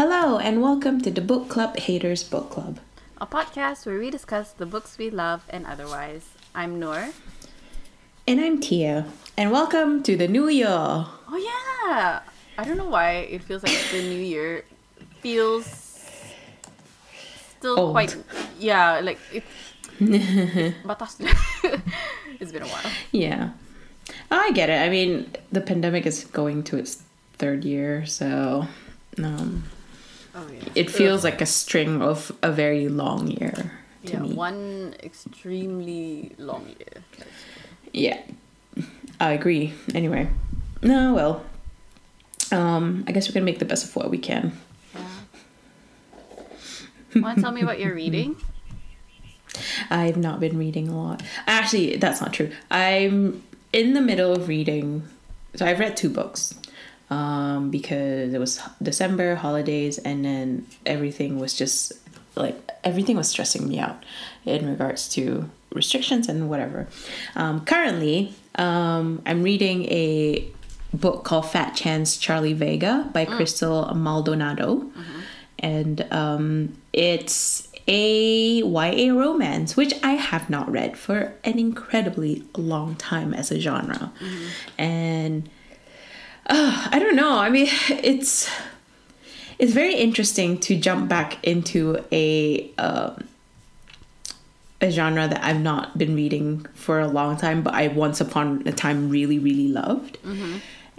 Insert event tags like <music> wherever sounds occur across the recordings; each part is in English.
Hello, and welcome to the Book Club Haters Book Club. a podcast where we discuss the books we love and otherwise. I'm Nur. And I'm Teah. And welcome to the new year. Oh yeah, I don't know why it feels like the new year feels still Old. quite yeah like it. <laughs> <laughs> it's been a while. Yeah. I get it. I mean, the pandemic is going to its third year, so um, Oh yeah. it feels like a string of a very long year to yeah me. one extremely long year. Yeah, I agree. Anyway, no, well, um, I guess we're gonna make the best of what we can. Yeah. Want to tell me what you're <laughs> reading? I've not been reading a lot. Actually, that's not true. I'm in the middle of reading. So I've read two books um, because it was December, holidays, and then everything was just like everything was stressing me out in regards to restrictions and whatever. Um, currently, um, I'm reading a book called Fat Chance Charlie Vega by Crystal Maldonado. And um, it's a YA romance, which I have not read for an incredibly long time as a genre. And uh, <sighs> I don't know. I mean, <laughs> it's it's very interesting to jump back into a um, a genre that I've not been reading for a long time, but I once upon a time really, really loved.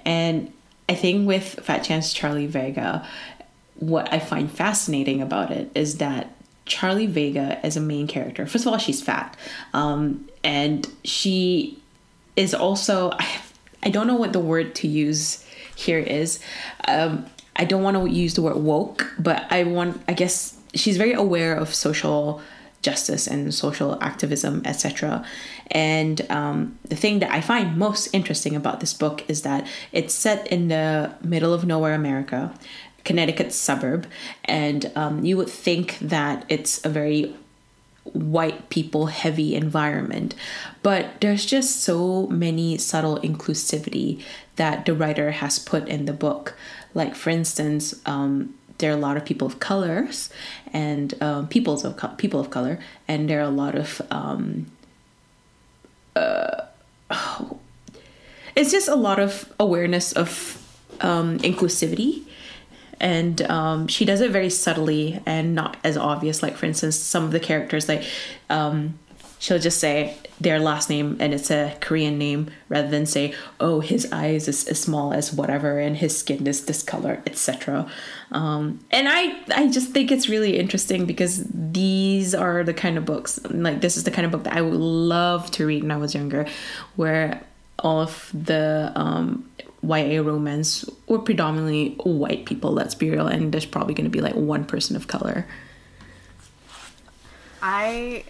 And I think with Fat Chance Charlie Vega, what I find fascinating about it is that Charlie Vega as a main character, first of all, she's fat. Um, and she is also, I, I don't know what the word to use here is. Um, I don't want to use the word woke, but I want, I guess she's very aware of social justice and social activism, etc. And um, the thing that I find most interesting about this book is that it's set in the middle of nowhere America, Connecticut suburb, and um, you would think that it's a very white people heavy environment. But there's just so many subtle inclusivity that the writer has put in the book. Like for instance um, there are a lot of people of colors and um, peoples of co- people of color and there are a lot of um, uh, <sighs> it's just a lot of awareness of um, inclusivity and um, she does it very subtly and not as obvious. Like for instance some of the characters like um, she'll just say their last name and it's a korean name rather than say oh his eyes is as small as whatever and his skin is this color etc um, and i i just think it's really interesting because these are the kind of books like this is the kind of book that i would love to read when i was younger where all of the um, YA romance were predominantly white people, let's be real, and there's probably going to be like one person of color. I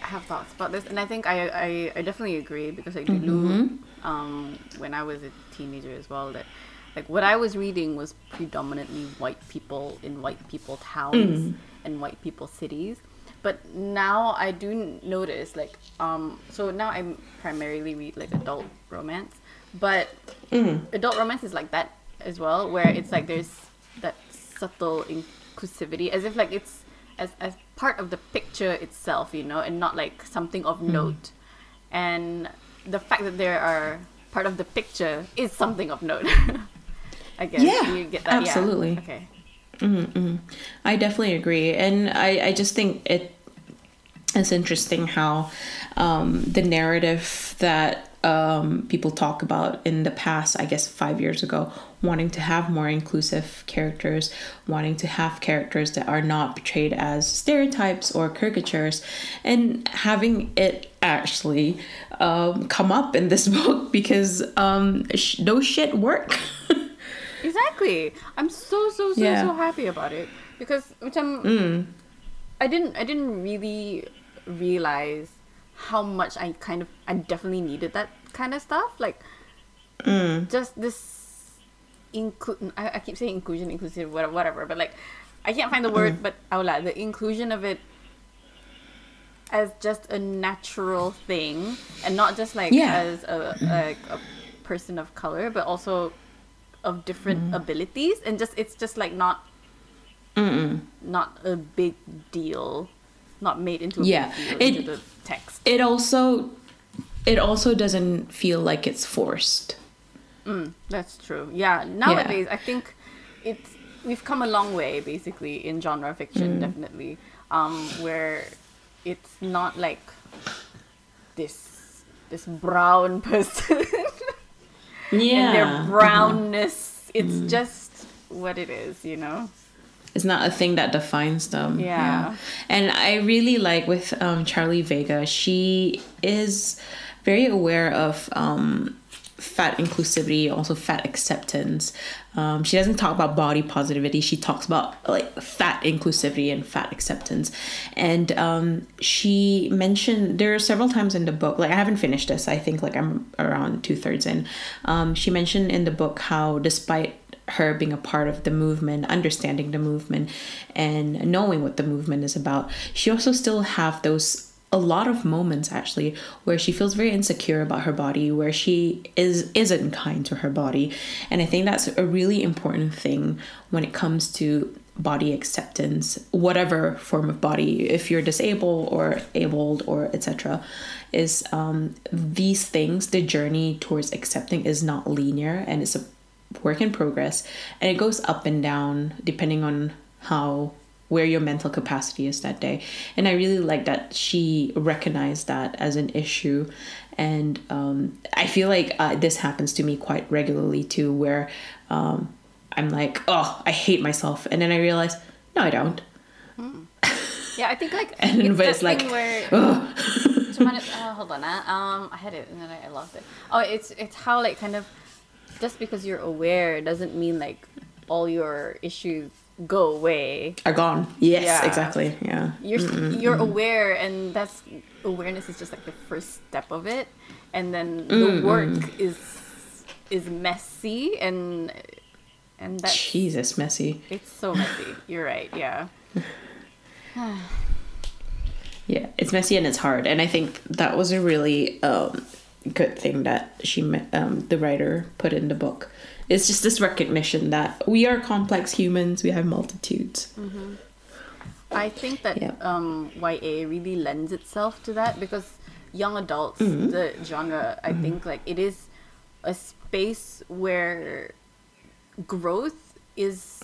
have thoughts about this, and I think I I, I definitely agree because like dulu, um, when I was a teenager as well, that like what I was reading was predominantly white people in white people towns and white people cities. But now I do notice like um so now I primarily read like adult romance, but mm-hmm. adult romance is like that as well, where it's like there's that subtle inclusivity, as if like it's as as part of the picture itself, you know, and not like something of mm-hmm. note. And the fact that there are part of the picture is something of note. <laughs> I guess Yeah, you get that. Yeah. absolutely. Okay. Mm-hmm, I definitely agree, and I I just think it it's interesting how um, the narrative that um, people talk about in the past, I guess five years ago, wanting to have more inclusive characters, wanting to have characters that are not portrayed as stereotypes or caricatures, and having it actually um, come up in this <laughs> book because um, sh- those shit work. <laughs> Exactly. I'm so so so Yeah. so happy about it because macam I didn't I didn't really realize how much I kind of I definitely needed that kind of stuff like mm. just this include I, I keep saying inclusion inclusive whatever, whatever but like I can't find the word mm. but aula the inclusion of it as just a natural thing and not just like Yeah. as a, a, a person of color but also of different mm. abilities and just it's just like not not a big deal, not made into a Yeah, big deal it- into the text. It also it also doesn't feel like it's forced. That's true. Yeah, nowadays I think it's we've come a long way basically in genre Mm. fiction, definitely, um, where it's not like this this brown <laughs> person Yeah. and their brownness. It's just what it is, you know. It's not a thing that defines them. Yeah. And I really like with um, Charlie Vega, she is very aware of um, fat inclusivity, also fat acceptance. Um, she doesn't talk about body positivity. She talks about like fat inclusivity and fat acceptance. And um, she mentioned there are several times in the book. Like I haven't finished this. I think like I'm around two thirds in. Um, she mentioned in the book how despite her being a part of the movement, understanding the movement, and knowing what the movement is about, she also still have those a lot of moments actually where she feels very insecure about her body, where she is isn't kind to her body, and I think that's a really important thing when it comes to body acceptance whatever form of body if you're disabled or abled or etc is um, these things the journey towards accepting is not linear and it's a work in progress and it goes up and down depending on how where your mental capacity is that day and i really like that she recognized that as an issue and um, i feel like uh, this happens to me quite regularly too where um, i'm like oh i hate myself and then i realize no i don't Yeah, I think like <laughs> And it's but it's like, where. Tomatoes- oh, hold on, ah. um, I had it and then I, I lost it. Oh, it's it's how like kind of just because you're aware doesn't mean like all your issues go away. are gone yes Yeah. exactly yeah You're you're aware, and that's awareness is just like the first step of it, and then the work is is messy and and that jesus messy it's so messy. You're right. Yeah. <sighs> Yeah, it's messy and it's hard, and I think that was a really um, good thing that she, um, the writer, put in the book. It's just this recognition that we are complex humans. We have multitudes. I think that Yeah. um, YA really lends itself to that because young adults, Mm-hmm. the genre, I think like it is a space where growth is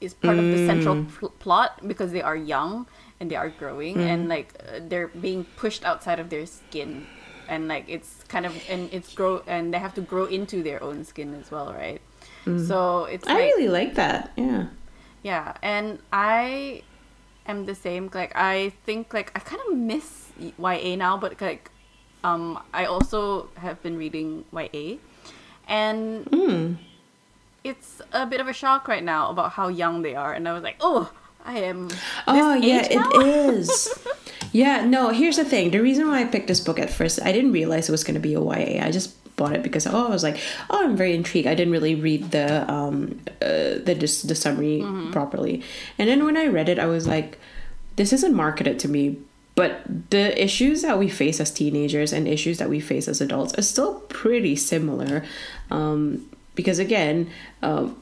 is part of the central Mm. pl- plot because they are young and they are growing Mm. and like uh, they're being pushed outside of their skin and like it's kind of and it's grow and they have to grow into their own skin as well, right? So it's Mm. I like really like that. Yeah. yeah, and I am the same. Like I think like I kind of miss YA now, but like um I also have been reading YA, and Mm. it's a bit of a shock right now about how young they are, and I was like, oh, I am. Oh yeah, now? it is. <laughs> yeah, no, here's the thing. The reason why I picked this book at first, I didn't realize it was gonna be a YA. I just bought it because oh I was like, oh I'm very intrigued. I didn't really read the um uh, the dis- the summary properly. And then when I read it I was like, this isn't marketed to me. But the issues that we face as teenagers and issues that we face as adults are still pretty similar. Um, because again, um,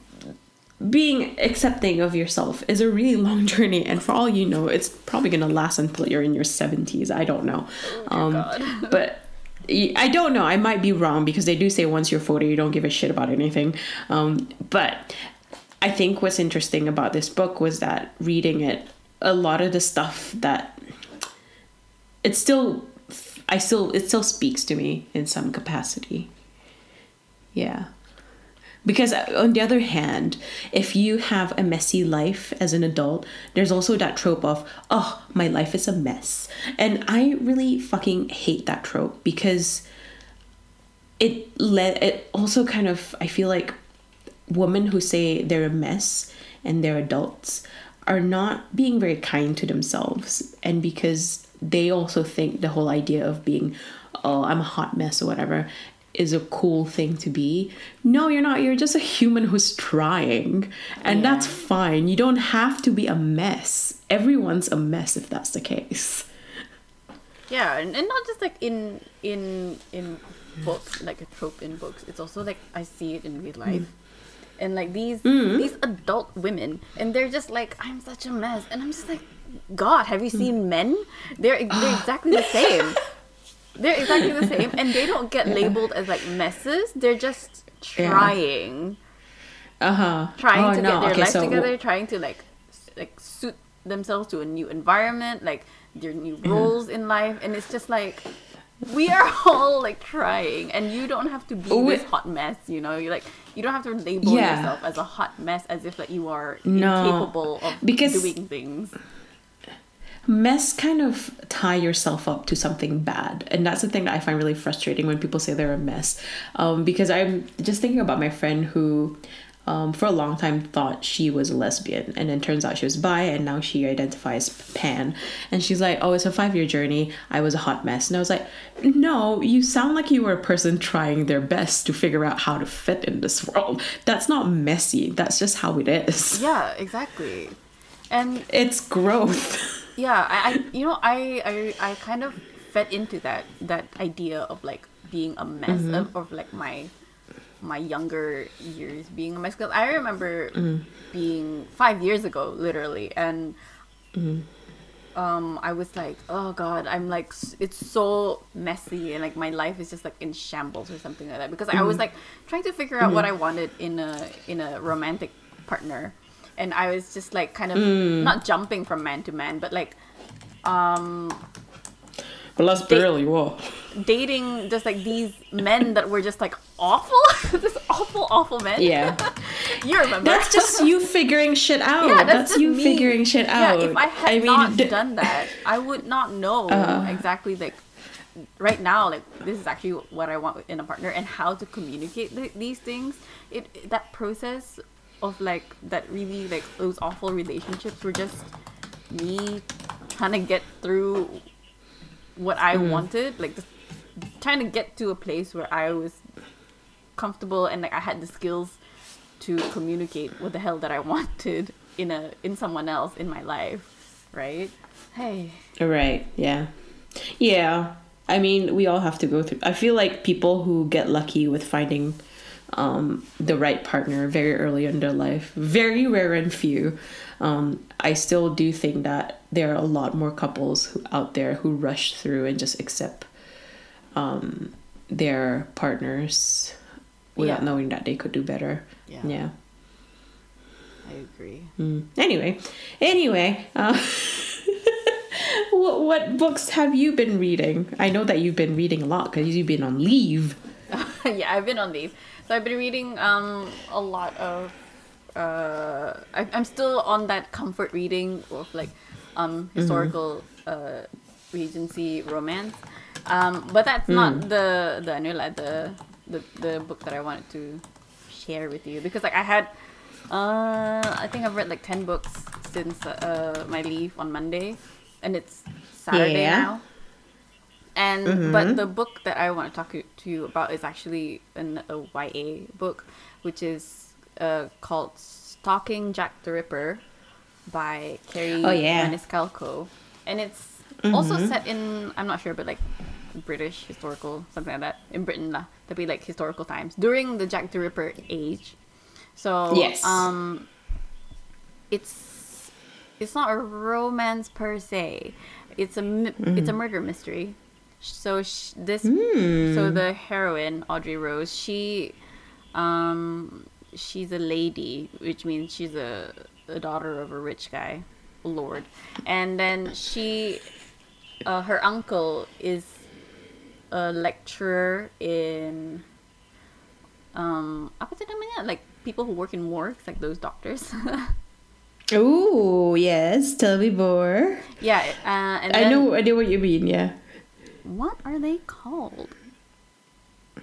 being accepting of yourself is a really long <laughs> journey and for all you know it's probably going to last until you're in your 70s i don't know. Um, <laughs> but i don't know i might be wrong because they do say once you're 40 you don't give a shit about anything. Um, but i think what's interesting about this book was that reading it a lot of the stuff that it still i still it still speaks to me in some capacity. Yeah because uh, on the other hand, if you have a messy life as an adult, there's also that trope of, oh, my life is a mess. And I really fucking hate that trope because it let it also kind of I feel like women who say they're a mess and they're adults are not being very kind to themselves and because they also think the whole idea of being oh i'm a hot mess or whatever is a cool thing to be no you're not you're just a human who's trying and that's fine you don't have to be a mess everyone's a mess if that's the case Yeah, and, and not just like in in in books, like a trope in books. It's also like I see it in real life. and like these Mm-hmm. these adult women, and they're just like, I'm such a mess, and I'm just like, God, have you Mm. seen men? They're they're exactly the same. <laughs> They're exactly the same, and they don't get labeled as like messes. They're just Yeah. trying, Uh huh. trying oh, to no. get their okay, life so, together, trying to like like suit themselves to a new environment, like their new roles in life, and it's just like we are <laughs> all like trying, and you don't have to be We- this hot mess, you know. You like you don't have to label Yeah. yourself as a hot mess as if like you are No. incapable of Because- doing things. Mess kind of tie yourself up to something bad. And that's the thing that i find really frustrating when people say they're a mess. Um, because i'm just thinking about my friend who um, for a long time thought she was a lesbian. And then turns out she was bi and now she identifies pan. And she's like oh it's a five year journey. I was a hot mess. And i was like no you sound like you were a person trying their best to figure out how to fit in this world. That's not messy. That's just how it is. Yeah, exactly. And it's growth <laughs> yeah I, I you know I, I i kind of fed into that that idea of like being a mess mm-hmm. of, of like my my younger years being a mess. Because i remember mm. being five years ago literally and mm-hmm. um i was like oh god i'm like it's so messy and like my life is just like in shambles or something like that. Because i was mm-hmm. like trying to figure out what i wanted in a in a romantic partner and i was just like kind of not jumping from man to man but like um well that's barely what dating just like these men that were just like awful <laughs> this awful awful men Yeah. <laughs> you remember That's just <laughs> you figuring shit out. Yeah, that's just you me. figuring shit out. Yeah, if I had mean, not d- done that, I would not know Uh. exactly like right now like this is actually what I want in a partner and how to communicate th- these things. It that process of like that really like those awful relationships were just me trying to get through what I Mm. wanted, like just trying to get to a place where I was comfortable and like I had the skills to communicate what the hell that I <laughs> wanted in a in someone else in my life, right? Hey, Right. Yeah. Yeah. I mean, we all have to go through. I feel like people who get lucky with finding um, the right partner very early in their life, very rare and few. Um, I still do think that there are a lot more couples who, out there who rush through and just accept um, their partners without Yeah. knowing that they could do better. Yeah. Yeah. I agree. Mm. Anyway, anyway, uh, <laughs> what, what books have you been reading? I know that you've been reading a lot because you've been on leave. <laughs> yeah, I've been on these. So I've been reading um a lot of uh I, I'm still on that comfort reading of like um historical uh regency romance. Um but that's not the the Anula, the, the the book that I wanted to share with you because like I had uh I think I've read like 10 books since uh my leave on Monday and it's Saturday Yeah. now. And but the book that I want to talk to you about is actually an, a YA book, which is uh, called "Stalking Jack the Ripper" by Kerri Oh, yeah. Maniscalco, and it's also set in I'm not sure, but like British historical something like that in Britain lah. That'd be like historical times during the Jack the Ripper age. So Yes. um, it's it's not a romance per se. It's a it's a murder mystery. So sh- this so the heroine Audrey Rose she um she's a lady which means she's a, a daughter of a rich guy a lord and then she uh, her uncle is a lecturer in um apa tu namanya like people who work in morgues like those doctors <laughs> Oh yes, tell me more. yeah uh, and I know, I know what you mean. Yeah. What are they called?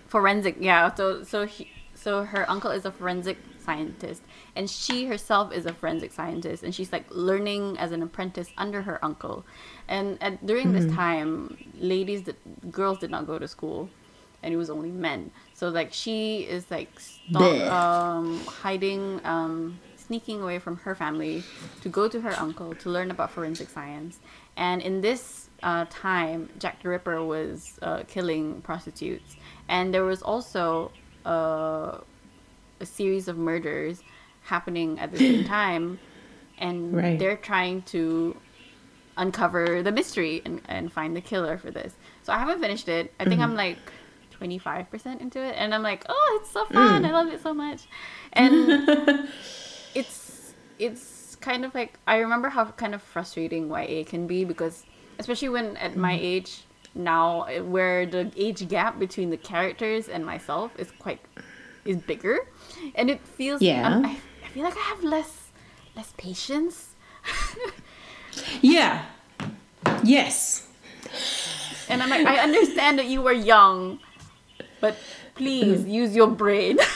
Forensic, yeah. So so he, so her uncle is a forensic scientist, and she herself is a forensic scientist, and she's like learning as an apprentice under her uncle. And at, during this time, ladies, did, girls did not go to school, and it was only men. So like she is like um, hiding, um, sneaking away from her family to go to her uncle to learn about forensic science. And in this uh, time, Jack the Ripper was uh, killing prostitutes, and there was also uh, a series of murders happening at the same <laughs> time, and Right. they're trying to uncover the mystery and, and find the killer for this. So I haven't finished it. I think I'm like 25% into it and I'm like, "Oh, it's so fun. I love it so much." And <laughs> it's it's kind of like I remember how kind of frustrating YA can be because especially when at my mm-hmm. age now where the age gap between the characters and myself is quite is bigger and it feels um, Yeah. I'm- I, I feel like I have less less patience <laughs> Yeah. Yes. and I'm like I understand that you were young but please mm. use your brain <laughs>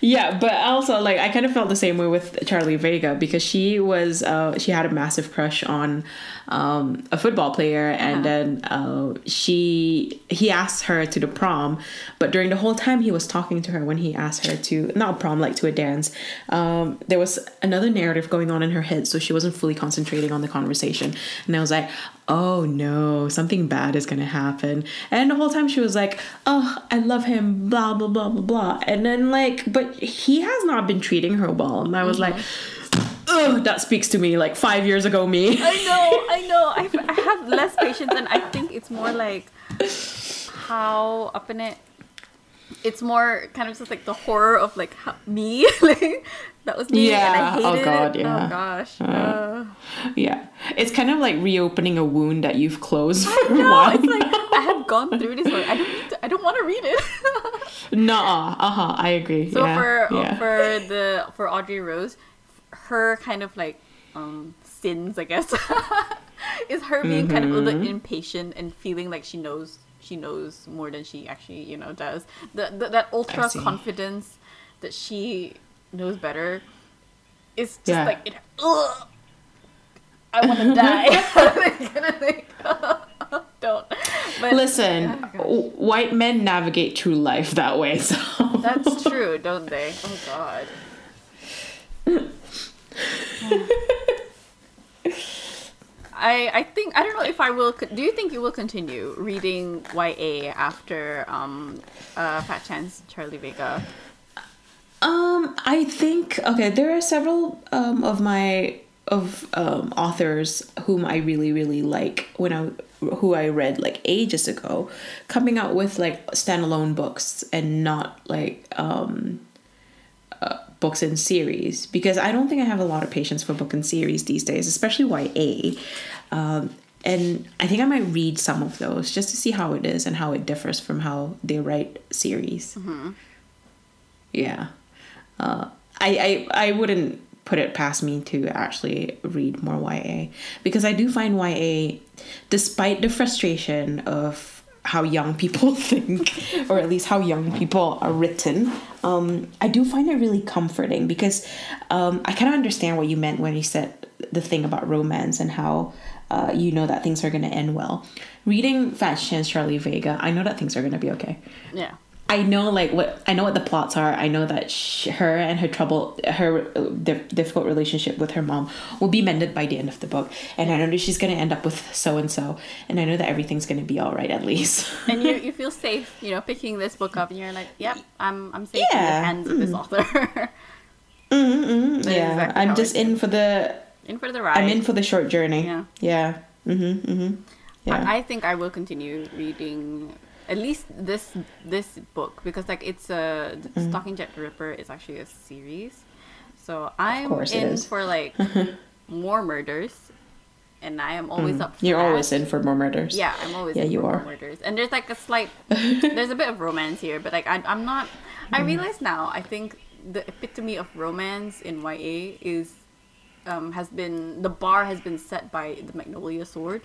Yeah, but also like I kind of felt the same way with Charlie Vega because she was uh, she had a massive crush on um, a football player, and then uh, she he asked her to the prom, but during the whole time he was talking to her when he asked her to not a prom like to a dance, um, there was another narrative going on in her head, so she wasn't fully concentrating on the conversation, and I was like, oh no, something bad is gonna happen, and the whole time she was like, oh, I love him, blah blah blah blah blah, and then like, but he has not been treating her well, and I was like. That speaks to me like five years ago me. I know, I know. <laughs> I, I have less patience, and I think it's more like how up in it. It's more kind of just like the horror of like how, me, <laughs> like that was me, Yeah. and I hated Oh, God, it. yeah. Oh gosh, uh, Yeah, it's kind of like reopening a wound that you've closed for a while. it's like <laughs> I have gone through this. One. I don't need to. I don't want to read it. Nuh-uh. Uh-huh. I agree. so yeah, for yeah. for the for Audrey Rose, her kind of like um sins, I guess, <laughs> is her being kind of a little Mm-hmm. bit impatient and feeling like she knows she knows more than she actually you know does. The, the that ultra confidence that she knows better is just Yeah. like it. Ugh, I want to die. Kind of thing. Don't. But Listen, Oh, white men navigate through life that way. <laughs> So That's true, don't they? Oh God. <laughs> I I think I don't know if I will. Do you think you will continue reading YA after um uh Fat Chance Charlie Vega? Um, I think okay. There are several um, of my of um, authors whom I really really like when I who I read like ages ago, coming out with like standalone books and not like um, books in series because I don't think I have a lot of patience for book and series these days, especially YA. Um, and I think I might read some of those just to see how it is and how it differs from how they write series. Yeah. Uh, I, I I wouldn't put it past me to actually read more YA because I do find YA, despite the frustration of how young people <laughs> think, or at least how young people are written, um, I do find it really comforting because um, I kind of understand what you meant when you said the thing about romance and how uh, you know that things are going to end well. Reading Fat Chance Charlie Vega, I know that things are going to be okay. Yeah. I know like what I know what the plots are. I know that sh- her and her trouble, her uh, difficult relationship with her mom will be mended by the end of the book, and I know that she's gonna end up with so and so, and I know that everything's gonna be all right at least. And you <laughs> you feel safe, you know, picking this book up, and you're like, yep, I'm I'm safe in the Yeah. hands of this author. <laughs> mm-hmm, That's yeah, exactly I'm just in for the. in for the ride. I'm in for the short journey. Yeah. Yeah. Mm-hmm. Mm-hmm. Yeah. I, I think I will continue reading at least this this book because like it's a Mm-hmm. Stalking Jack the Ripper is actually a series, so I'm in for like <laughs> more murders, and I am always up. For Mm. You're that. always in for more murders. Yeah, I'm always Yeah, in you for more are. murders, and there's like a slight, <laughs> there's a bit of romance here, but like I, I'm not. Mm-hmm. I realize now. I think the epitome of romance in YA is. Um, has been the bar has been set by the Magnolia Sword,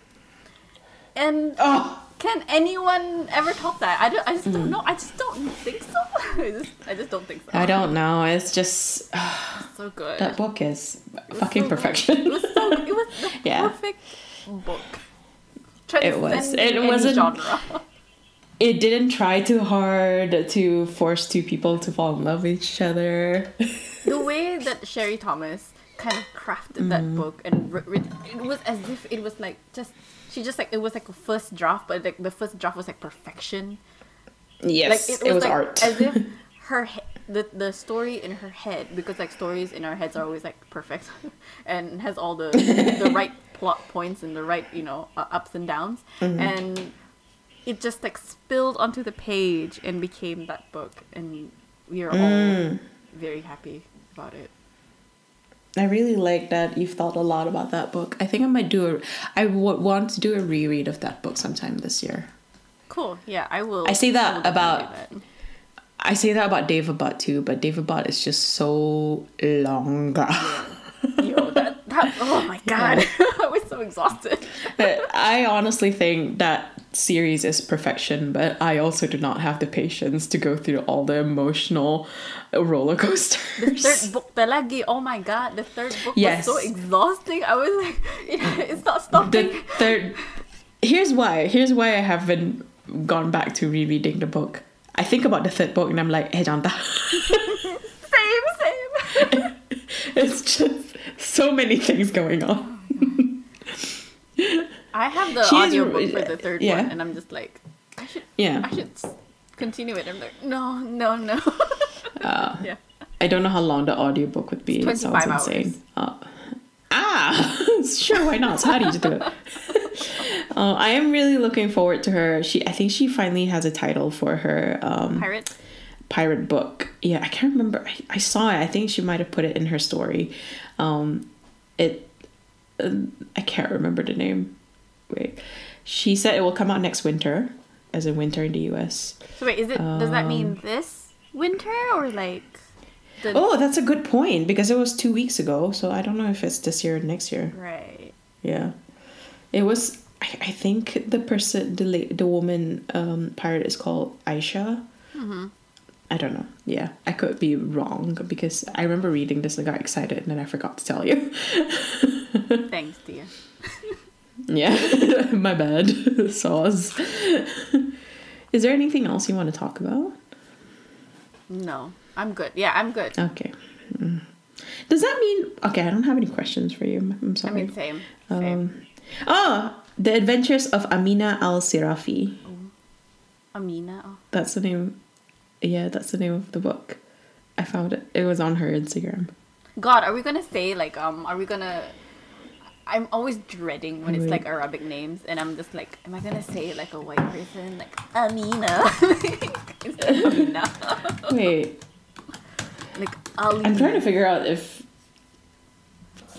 and Oh. Can anyone ever top that? I, don't, I just Mm. don't know. I just don't think so. <laughs> I just, I just don't think so. I don't know. It's just <sighs> So good. that book is fucking so good. perfection. It was so. It was the <laughs> Yeah. perfect book. It was. It wasn't- genre. <laughs> it didn't try too hard to force two people to fall in love with each other. the way that Sherry Thomas kind of crafted that Mm-hmm. book and wr- writ- it was as if it was like just she just like it was like a first draft, but like the first draft was like perfection. yes, like it, was like art. as if <laughs> her he- the the story in her head because like stories in our heads are always like perfect <laughs> and has all the the <laughs> right plot points and the right you know uh, ups and downs Mm-hmm. and it just like spilled onto the page and became that book and we are Mm. all very happy about it I really like that you've thought a lot about that book. I think I might do a. I w- want to do a reread of that book sometime this year. cool yeah i will I say that definitely about- I say that about Daevabad too, but Daevabad is just so long. yo that that oh my <laughs> god <laughs> i was so exhausted but I honestly think that series is perfection, but I also do not have the patience to go through all the emotional roller coasters. third book lagi oh my god the third book Yes. was so exhausting. I was like <laughs> it's not stopping. the third here's why here's why i haven't gone back to rereading the book. I think about the third book and i'm like hey janta. <laughs> Same same. <laughs> It's just so many things going on i have the She is- for the third yeah. one and i'm just like i should yeah i should continue it i'm like no no no uh, <laughs> yeah i don't know how long the audiobook would be it 25 sounds insane uh, ah <laughs> sure why not so how do you do it <laughs> uh, i am really looking forward to her she i think she finally has a title for her um pirate pirate book. Yeah, I can't remember. I, I saw it. I think she might have put it in her story. Um, it. Um, I can't remember the name. Wait, she said it will come out next winter, as in winter in the U.S. so wait is it does that mean this winter or like the Um, Oh, that's a good point because it was two weeks ago. So I don't know if it's this year or next year. right Yeah, it was. I, I think the person, the la- the woman um, pirate is called Aisha. Hmm. I don't know. Yeah, I could be wrong because I remember reading this and got excited and then I forgot to tell you. <laughs> thanks dear <laughs> yeah, <laughs> my bad. <laughs> Saws. Is there anything else you want to talk about? no i'm good yeah i'm good Okay. Mm. Does that mean okay? I don't have any questions for you. I'm sorry. i mean same same um, oh, the Adventures of Amina Al Sirafi. amina oh. That's the name. Yeah, that's the name of the book. I found it. It was on her Instagram. God, are we gonna say like um? Are we gonna? I'm always dreading when it's like Arabic names, and I'm just like, am I gonna say like a white person, like Amina, <laughs> of Amina, <laughs> Wait, like Ali? I'm trying to figure out if.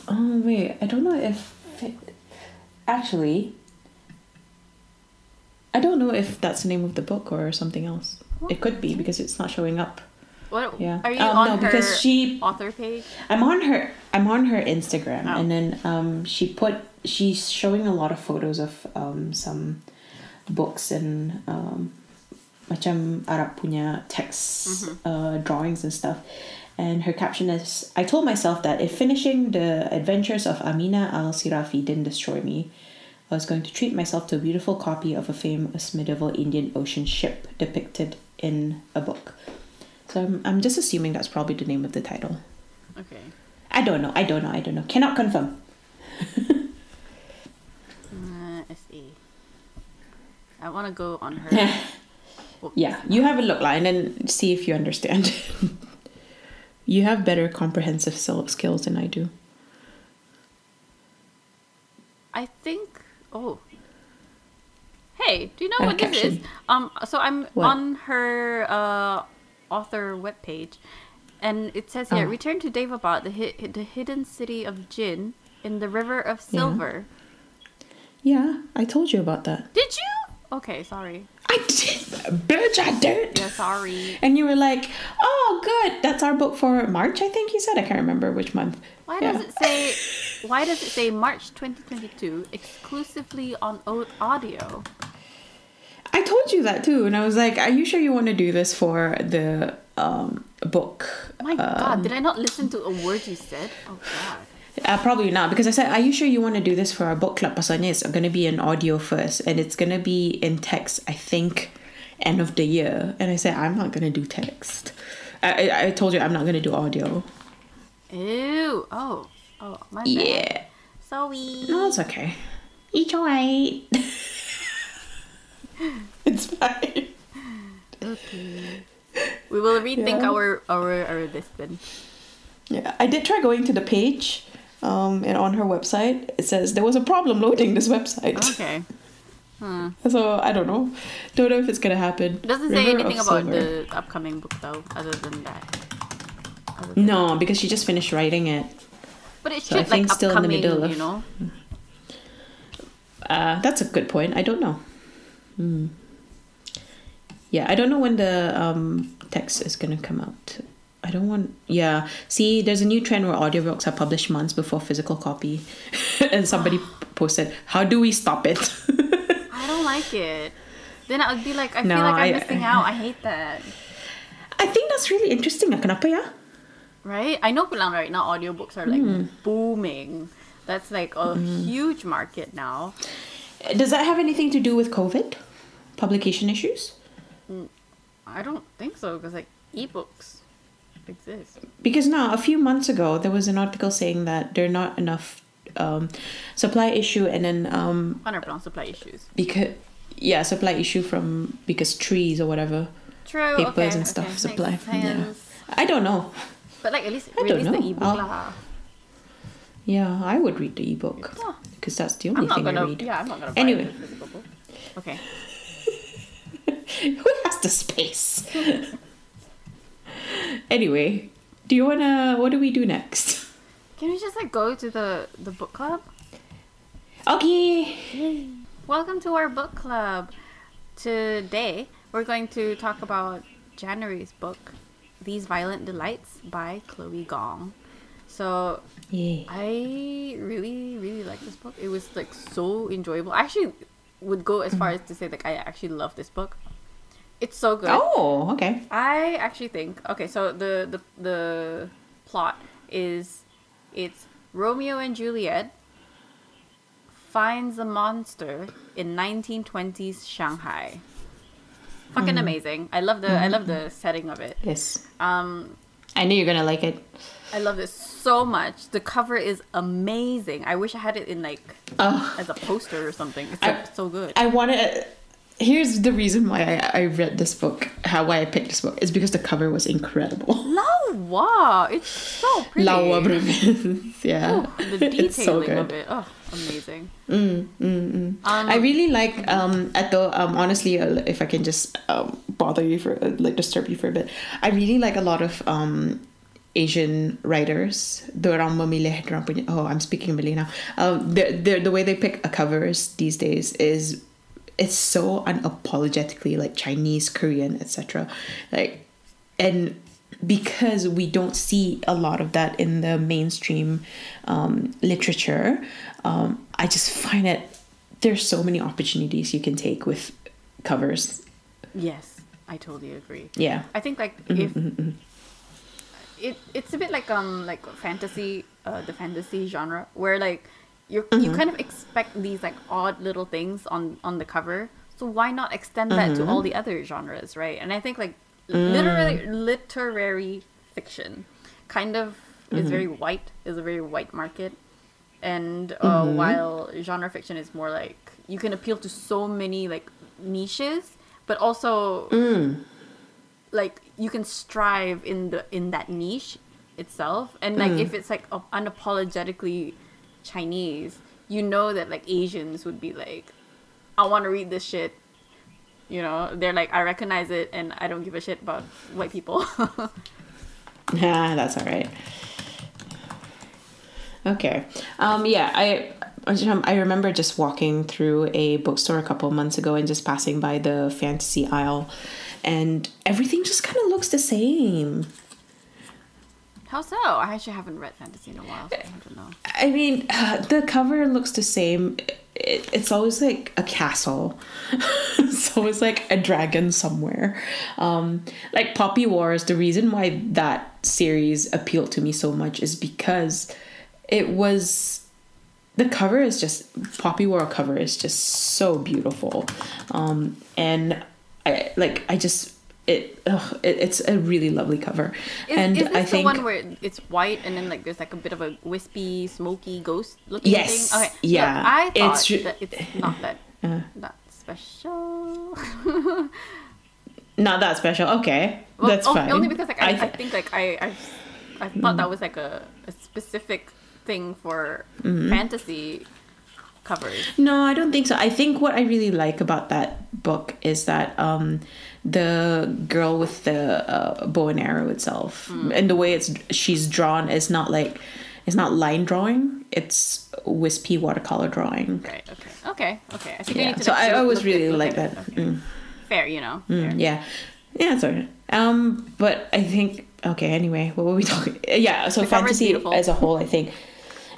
Oh wait, I don't know if. It... Actually, I don't know if that's the name of the book or something else. It could be because it's not showing up. What Yeah. are you Um, on no, her because she- author page? I'm on her. I'm on her Instagram, Oh. and then um, she put. She's showing a lot of photos of um, some books and um, macam Arab punya texts, uh, drawings and stuff. And her caption is: "I told myself that if finishing the Adventures of Amina Al Sirafi didn't destroy me, I was going to treat myself to a beautiful copy of a famous medieval Indian Ocean ship depicted in a book." So I'm, I'm just assuming that's probably the name of the title. Okay. I don't know. I don't know. I don't know. Cannot confirm. Uh. I want to go on her. yeah, you have a look line and see if you understand. <laughs> you have better comprehensive skill- skills than I do. I think. Oh. Hey, do you know Uh, what this is? Um, so I'm What? on her uh, author webpage, and it says here: Oh. "Return to Daevabad, the hi- the hidden city of djinn, in the River of Silver." Yeah, I told you about that. Did you? Okay, sorry. I did, bitch. I did. Yeah, sorry. And you were like, "Oh, good. That's our book for March." I think you said. I can't remember which month. Why Yeah. does it say? Why does it say March 2022 exclusively on audio? I told you that too, and I was like, "Are you sure you want to do this for the um, book?" My God, did I not listen to a word you said? Oh God. Uh, probably not because I said, "Are you sure you want to do this for our book club?" Pasalnya it's going to be in audio first, and it's going to be in text. I think end of the year, and I said, "I'm not going to do text." I, I I told you I'm not going to do audio. Ew. Oh. Oh, my bad. Yeah, Sorry. no, it's okay. It's alright. <laughs> <laughs> it's fine. Okay. We will rethink Yeah. our our our this then. Yeah, I did try going to the page, um, and on her website it says there was a problem loading this website. Okay. Hmm. <laughs> So I don't know, don't know if it's gonna happen. It doesn't say anything about Silver. the upcoming book though, other than that. Other than- No, because she just finished writing it. But it So I should like think still in the middle of- you know. Uh, that's a good point. I don't know. Hmm. Yeah, I don't know when the um, text is gonna come out. I don't want. Yeah, see, there's a new trend where audiobooks are published months before physical copy, <laughs> and somebody posted, "How do we stop it?" <laughs> I don't like it. Then I'll be like, I No, feel like I'm I- missing out. I <laughs> hate that. I think that's really interesting. Kenapa ya? Right? I know Pulang right now audiobooks are like Hmm. booming. That's like a huge market now. Does that have anything to do with COVID? Publication issues? I don't think so because like ebooks exist. Because now, a few months ago, there was an article saying that there are not enough um, supply issue, and then um, supply issues. because yeah, supply issue from because trees or whatever True. papers okay, and stuff okay, supply. makes Yeah. sense. I don't know. But like at least I don't know. ebook Yeah, I would read the ebook because that's the only I'm thing I gonna. read. Yeah, I'm not gonna buy Anyway. the physical book. Okay. <laughs> Who has the space? anyway, do you wanna? What do we do next? Can we just like go to the the book club? Okay. Welcome to our book club. Today we're going to talk about January's book, These Violent Delights by Chloe Gong. So Yeah. I really, really like this book. It was like so enjoyable. I actually would go as far as to say like I actually love this book. It's so good. Oh, okay. I actually think okay. So the the the plot is it's Romeo and Juliet finds a monster in 1920s Shanghai. Fucking amazing. I love the I love the setting of it. Yes. Um I knew you're gonna like it. I love this so much. The cover is amazing. I wish I had it in like Oh, as a poster or something. It's I- like, so good. I wanted. Here's the reason why I, I read this book. How why I picked this book is because the cover was incredible. <laughs> no, wow, it's so pretty. Lawa <laughs> yeah, Ooh, the <laughs> it's so detailing of it. Oh, amazing. Mm, mm, mm. Um, I really like um at the um honestly uh, if I can just um bother you for uh, like disturb you for a bit. I really like a lot of um Asian writers. Dorang memilih dorang punya oh I'm speaking Malay now. Um the the the way they pick a covers these days is it's so unapologetically like Chinese, Korean, etc. Like and because we don't see a lot of that in the mainstream um, literature, um, I just find it there's so many opportunities you can take with covers. Yes, I totally agree. Yeah. I think like Mm-hmm, if it it's a bit like um like fantasy uh the fantasy genre where like you you Mm-hmm. kind of expect these like odd little things on on the cover. So why not extend that to all Mm-hmm. the other genres, right? And I think like Mm. literary literary fiction kind of Mm-hmm. is very white, is a very white market. And uh, Mm-hmm. while genre fiction is more like you can appeal to so many like niches, but also Mm. like you can strive in the in that niche itself and like if it's like unapologetically chinese you know that like asians would be like i want to read this shit you know they're like i recognize it and i don't give a shit about white people yeah, <laughs> <laughs> that's all right. Okay. Um, yeah, I I remember just walking through a bookstore a couple months ago and just passing by the fantasy aisle, and everything just kind of looks the same. How so i actually haven't read fantasy in a while so i don't know I mean, the cover looks the same. It, it's always like a castle. <laughs> it's always like a dragon somewhere. Um, like Poppy Wars, the reason why that series appealed to me so much is because it was the cover is just Poppy War cover is just so beautiful. Um, and I like I just it, ugh, it it's a really lovely cover. is, and is this I the think one where it's white and then like there's like a bit of a wispy smoky ghost looking Yes, thing okay yeah, i thought it's that it's not that <laughs> Uh. that special <laughs> Not that special. Okay, Well, that's o- fine. Only because like I, I, th- think like I I, I thought that was like a, a specific thing for Mm-hmm. fantasy covers. No, I don't think so. I think what I really like about that book is that um, the girl with the uh, bow and arrow itself, and the way it's she's drawn is not like it's not line drawing. It's wispy watercolor drawing. Right. Okay. Okay. Okay. I think Yeah. need to. So I always really look like that. Okay. Mm. Fair, you know. Mm, fair. yeah, yeah, it's alright. Um, but I think okay. Anyway, what were we talking? Yeah, so The fantasy as a whole, I think.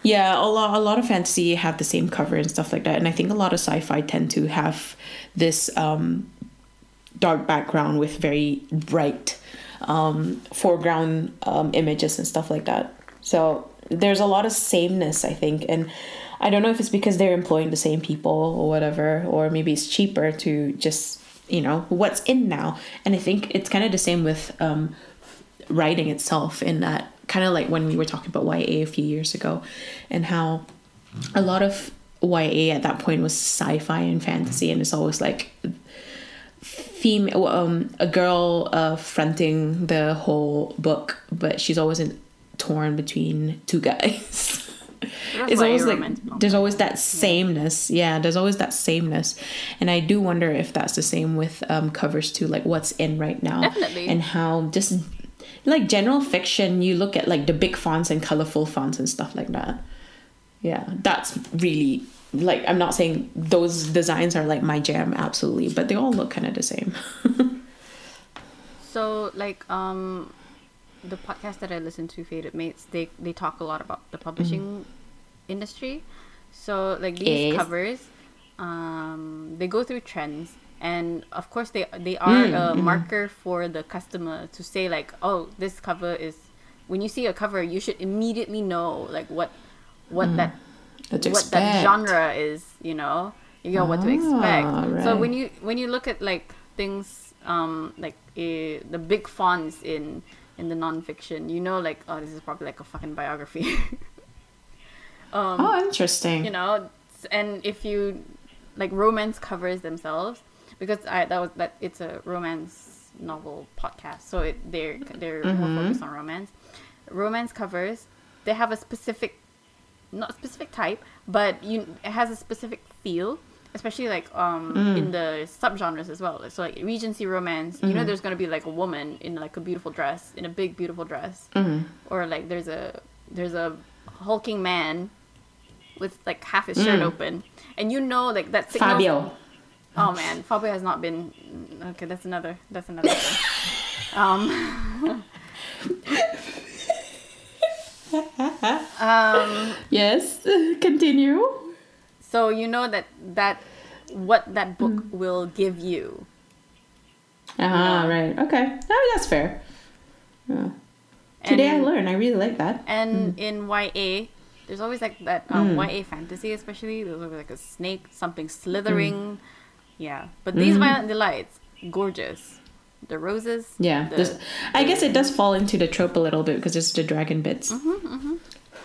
Yeah, a lot, a lot of fantasy have the same cover and stuff like that, and I think a lot of sci-fi tend to have this um, dark background with very bright um, foreground um, images and stuff like that. So there's a lot of sameness, I think, and I don't know if it's because they're employing the same people or whatever, or maybe it's cheaper to just you know what's in now. And I think it's kind of the same with um, writing itself, in that kind of like when we were talking about YA a few years ago, and how a lot of YA at that point was sci-fi and fantasy, and it's always like female um a girl uh fronting the whole book but she's always in, torn between two guys. <laughs> That's it's always like there's always that sameness. Yeah there's always that sameness. And i do wonder if that's the same with um covers too like what's in right now Definitely. and how just like general fiction you look at like the big fonts and colorful fonts and stuff like that yeah that's really like i'm not saying those designs are like my jam absolutely but they all look kind of the same So like um, the podcast that I listen to, Fated Mates, they they talk a lot about the publishing industry. So like these Yes. covers, um, they go through trends, and of course they they are a marker for the customer to say like, oh, this cover is. When you see a cover, you should immediately know like what what that What what that genre is. You know, you know what to expect. Ah, So when you when you look at like things um like eh, the big fonts in in the nonfiction, you know like oh this is probably like a fucking biography. <laughs> um, oh interesting you know, and if you like romance covers themselves because I that was that it's a romance novel podcast, so it they're they're more mm-hmm. focused on romance. Romance covers they have a specific not specific type, but you it has a specific feel, especially like um mm. in the subgenres as well. So like Regency romance, you know, mm-hmm. there's gonna be like a woman in like a beautiful dress, in a big beautiful dress, mm-hmm. or like there's a there's a hulking man with like half his shirt mm. open, and you know like that signals. fabio Oh man, Fabio has not been. Okay, that's another. That's another. thing. Um. <laughs> um. yes continue So you know that that what that book will give you. ah right okay oh that's fair yeah. today i learned i really like that And in YA, there's always like that um, YA fantasy, especially there's always like a snake, something slithering. Yeah, but these violent delights, gorgeous. The roses. yeah the- this, i guess it does fall into the trope a little bit because it's the dragon bits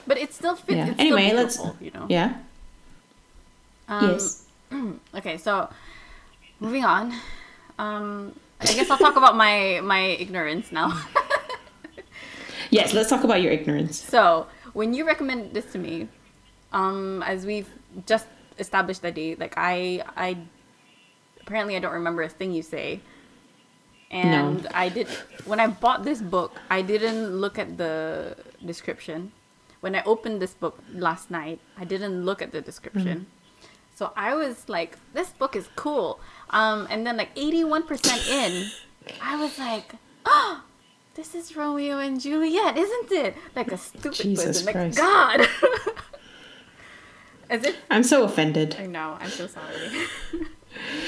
But it still fits. Yeah. It's Anyway, still let's- you know. yeah Um, yes <clears throat> Okay, so moving on. Um, I guess I'll talk about my my ignorance now. <laughs> yes let's talk about your ignorance so when you recommended this to me, um, as we've just established that day, like I I apparently I don't remember a thing you say. And I did when I bought this book, I didn't look at the description. When I opened this book last night, I didn't look at the description. So I was like, this book is cool. Um, and then like 81% in, I was like, oh, this is Romeo and Juliet, isn't it? Like a stupid Jesus person. Like, God. <laughs> As if i'm so offended I know, I'm so sorry.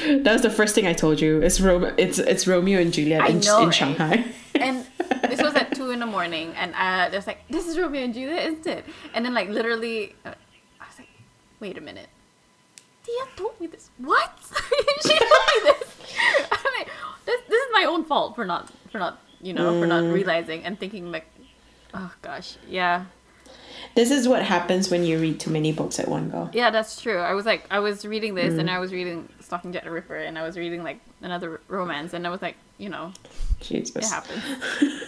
<laughs> that was the first thing i told you it's Ro- it's it's romeo and juliet in, know, in right? shanghai and this was at two in the morning, and uh, there's like, this is Romeo and Juliet, isn't it? And then like literally, uh, I was like, wait a minute, Teah told me this. What? <laughs> she told me this. <laughs> I'm like, this, this is my own fault for not for not you know for not realizing and thinking like, oh gosh, yeah. This is what happens when you read too many books at one go. Yeah, that's true. I was like, I was reading this, and I was reading Stalking Jack the Ripper, and I was reading like another romance, and I was like, you know, it happens. <laughs>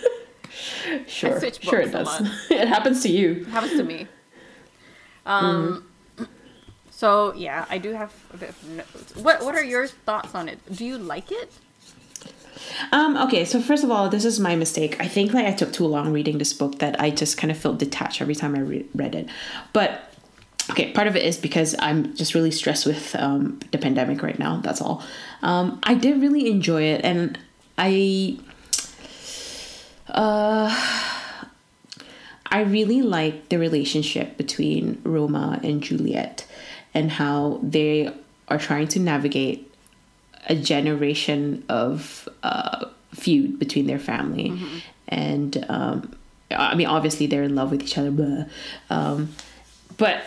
Sure. Sure it does. <laughs> it happens to you. It happens to me. <laughs> Um. So yeah, I do have a bit of notes. What What are your thoughts on it? Do you like it? Um, okay, so first of all, this is my mistake. I think like I took too long reading this book that I just kind of felt detached every time I re- read it. But okay, part of it is because I'm just really stressed with um, the pandemic right now. That's all. Um, I did really enjoy it, and I, uh, I really like the relationship between Roma and Juliet, and how they are trying to navigate a generation of uh, feud between their family, and um, I mean, obviously they're in love with each other, blah. Um, but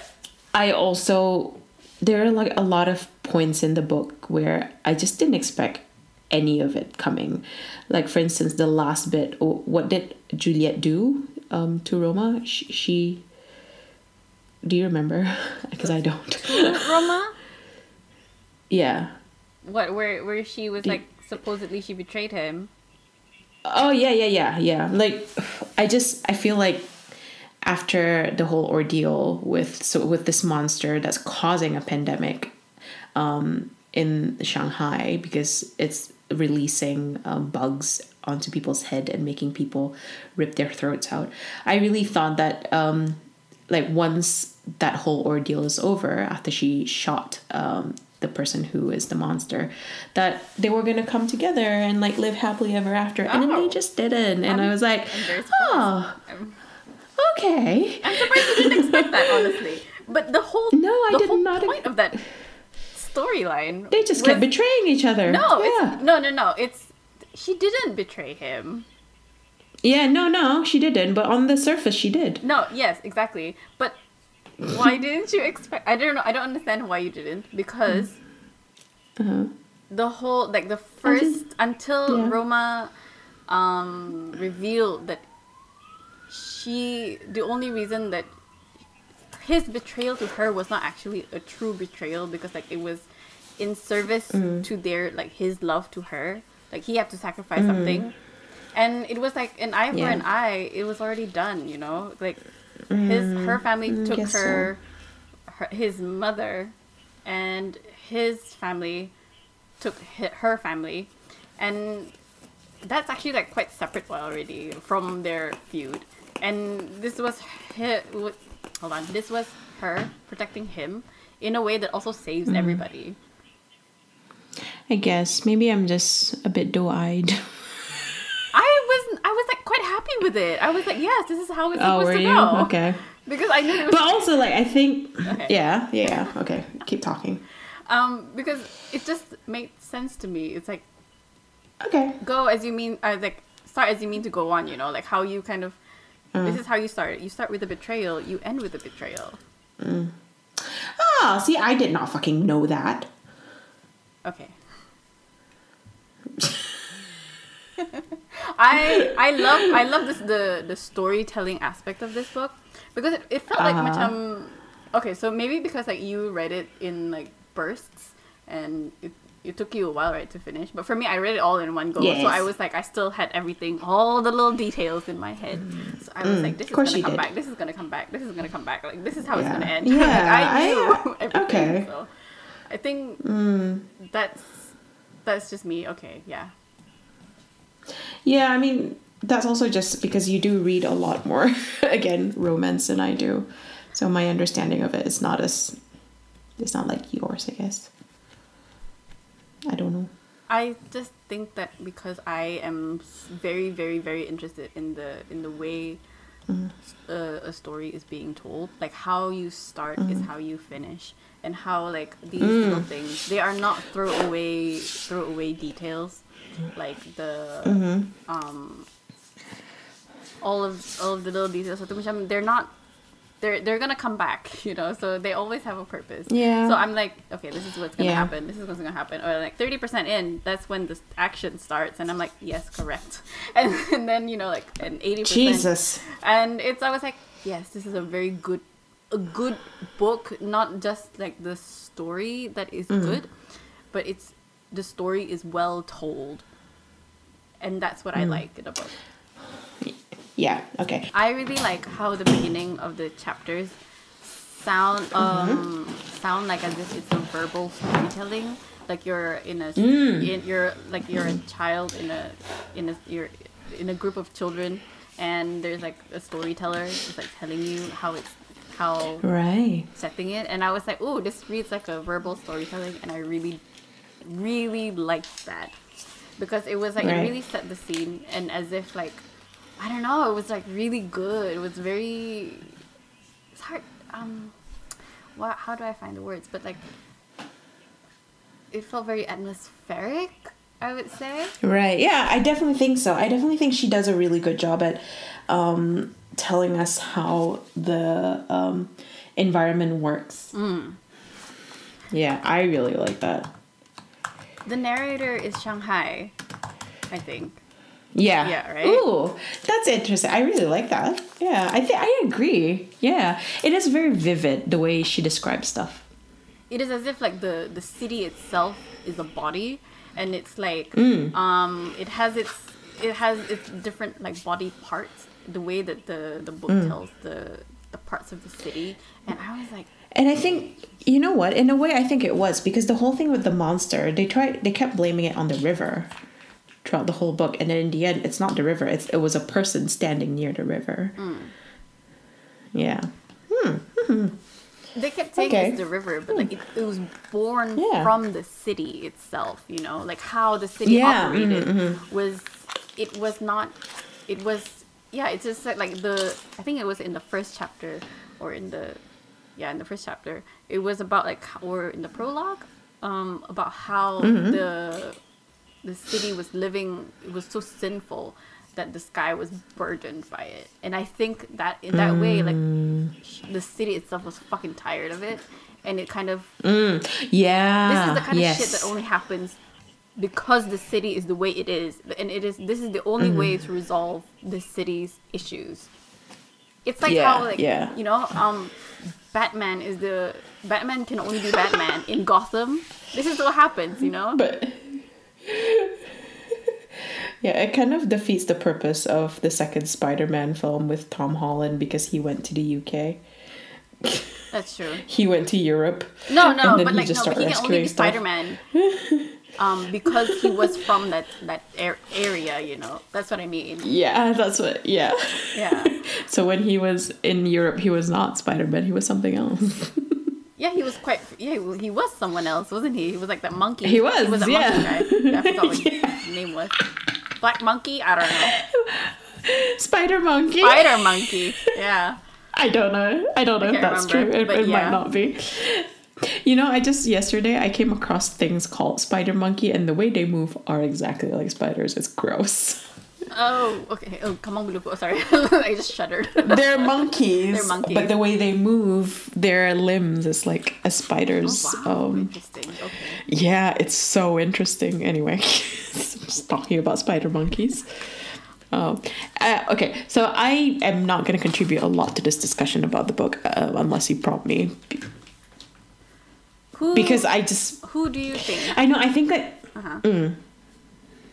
I also there are like a lot of points in the book where I just didn't expect any of it coming. Like for instance, the last bit. oh, What did Juliet do um, to Roma? She, she. Do you remember? <laughs> Because I don't. Roma? <laughs> yeah. What? Where Where she was like supposedly she betrayed him. Oh yeah, yeah, yeah, yeah. Like I just I feel like after the whole ordeal with so with this monster that's causing a pandemic um in Shanghai because it's releasing um, bugs onto people's head and making people rip their throats out. I really thought that um like once that whole ordeal is over after she shot um the person who is the monster that they were going to come together and like live happily ever after and then they Oh. just didn't and i was like I'm oh I'm, okay I'm surprised you didn't expect that, honestly. But the whole No, I did not point of that storyline. they just kept betraying each other No, yeah it's, no, no, no. It's she didn't betray him. yeah no no she didn't but on the surface she did No, yes, exactly. But why didn't you expect? I don't know. I don't understand why you didn't because uh-huh. the whole like the first until yeah. Roma um revealed that she the only reason that his betrayal to her was not actually a true betrayal because like it was in service Mm. to their like his love to her like he had to sacrifice Mm. something and it was like an eye for Yeah. an eye it was already done you know like his her family Mm, took guess so. her, her his mother and his family took her family. And that's actually like quite separate already from their feud. And this was hi hold on. This was her protecting him in a way that also saves Mm. everybody. I guess. Maybe i'm just a bit doe-eyed. I was i was quite happy with it. I was like yes this is how it's oh supposed to you? go. Okay. <laughs> Because i knew it was but also like i think Okay. yeah yeah okay keep talking. Um because it just made sense to me. It's like okay. go as you mean uh, like start as you mean to go on you know? Like how you kind of this is how you start you start with the betrayal you end with the betrayal. Oh, see i did not fucking know that. Okay <laughs> I I love I love this the the storytelling aspect of this book because it, it felt like Uh-huh. macam okay so maybe because like you read it in like bursts and it it took you a while right to finish but for me I read it all in one go so I was like I still had everything all the little details in my head so I was like this is Mm. gonna come did. back this is gonna come back this is gonna come back like this is how it's gonna end <laughs> Yeah, like I I- knew <laughs> <laughs> everything okay. Mm. so I think that's that's just me okay yeah Yeah, I mean, that's also just because you do read a lot more, <laughs> again, romance than I do. So my understanding of it is not as, it's not like yours, I guess. I don't know. I just think that because I am very, very, very interested in the in the way mm-hmm. uh, a story is being told, like how you start is mm-hmm. how you finish, and how like these mm. little things they are not throwaway throwaway details, like the um all of all of the little details. So macam they're not. They're, they're gonna come back, <laughs> you know. So they always have a purpose. Yeah. So I'm like, okay, this is what's gonna Yeah. happen. This is what's gonna happen. Or like 30% in, that's when the action starts, and I'm like, yes, correct. <laughs> And, and then you know, like an 80%. Jesus. And it's I was like, yes, this is a very good, a good book. Not just like the story that is Mm-hmm. good, but it's the story is well told, and that's what I Mm. like in a book. Yeah. Okay. I really like how the beginning of the chapters sound um sound like as if it's a verbal storytelling. Like you're in a in, you're like you're a child in a in a you're in a group of children and there's like a storyteller just like telling you how it's how Right. setting it and I was like, oh, this reads like a verbal storytelling and I really really liked that. Because it was like it really set the scene and as if like I don't know, it was like really good. It was very it's hard um what how do I find the words? But like it felt very atmospheric, I would say. Right. Yeah, I definitely think so. I definitely think she does a really good job at um, telling us how the um, environment works. Yeah, I really like that. The narrator is Shanghai, I think. Yeah. Yeah, right? Ooh, that's interesting. I really like that. Yeah, I think I agree. Yeah, it is very vivid the way she describes stuff. it is as if like the the city itself is a body and it's like Mm. um it has its it has its different like body parts the way that the the book Mm. tells the the parts of the city and i was like And I think you know what? In a way, I think it was because the whole thing with the monster, they tried, they kept blaming it on the river throughout the whole book, and then in the end, it's not the river. It's it was a person standing near the river. Hmm. Yeah. Hmm, hmm. they kept saying Okay. it's the river but like it, it was born Yeah. from the city itself you know like how the city Yeah, mm-hmm, operated mm-hmm. was it was not it was yeah it's just like, like the i think it was in the first chapter or in the yeah in the first chapter it was about like or in the prologue um about how the the city was living it was so sinful that the sky was burdened by it and i think that in that way like the city itself was fucking tired of it and it kind of mm. Yeah. this is the kind yes. of shit that only happens because the city is the way it is and it is this is the only way Mm-hmm. to resolve the city's issues it's like Yeah, how like yeah. you know um batman is the batman can only be batman in gotham. This is what happens you know? But yeah, it kind of defeats the purpose of the second Spider-Man film with Tom Holland because he went to the UK. that's true. He went to Europe. no no and then but he like just no but he can only be spider-man <laughs> um because he was from that that ar- area you know that's what i mean Yeah, that's what. Yeah. yeah <laughs> So when he was in Europe, he was not Spider-Man. He was something else. <laughs> Yeah, he was quite. Yeah, he was someone else, wasn't he? He was like that monkey. He was, He was a yeah. monkey guy. <laughs> I forgot what his name was. Black monkey. I don't know. Spider Monkey. Spider monkey. Yeah. I don't know. I don't know I if that's remember, true. It, it yeah. might not be. You know, I just yesterday I came across things called spider monkey, and the way they move are exactly like spiders. It's gross. Oh, okay. Oh, come on. Oh, sorry. <laughs> I just shuddered. They're monkeys. They're monkeys. But the way they move, their limbs is like a spider's. Oh, wow. Um, Interesting. Okay. yeah, it's so interesting. Anyway, <laughs> just talking about spider monkeys. Um, uh, okay, so I am not going to contribute a lot to this discussion about the book uh, unless you prompt me, Who? because I just Who do you think? I know I think that Uh-huh.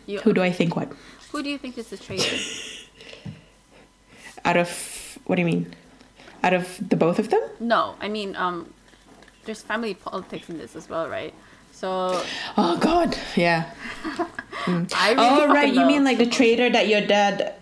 You, who do I think what who do you think is the traitor? <laughs> out of what do you mean out of the both of them? No, I mean, um, there's family politics in this as well, right? So Oh God, yeah. <laughs> I really oh right, fucking you mean like the traitor that your dad,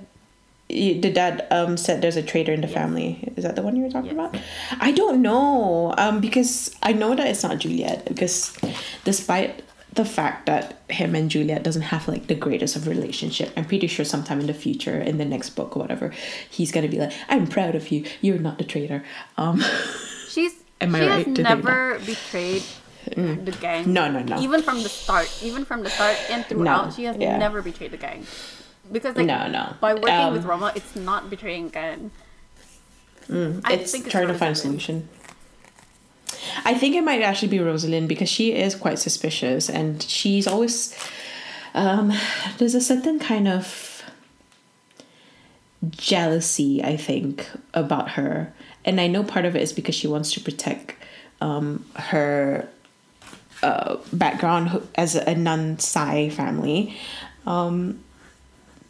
you, the dad um said there's a traitor in the family. Is that the one you were talking Yes. about? I don't know um because I know that it's not Juliet because despite the fact that him and Juliet doesn't have like the greatest of relationship, I'm pretty sure sometime in the future, in the next book or whatever, he's gonna be like, "I'm proud of you. You're not the traitor." Um, <laughs> She's Am I she right has to think that? never betrayed the gang. No, no, no. Even from the start, even from the start and throughout, No, she has yeah. never betrayed the gang. Because like No, no. by working Um, with Roma, it's not betraying gang. I it's think it's trying to find a solution. I think it might actually be Rosalind because she is quite suspicious and she's always um there's a certain kind of jealousy, I think, about her. And I know part of it is because she wants to protect um, her uh, background as a non Cai family. Um,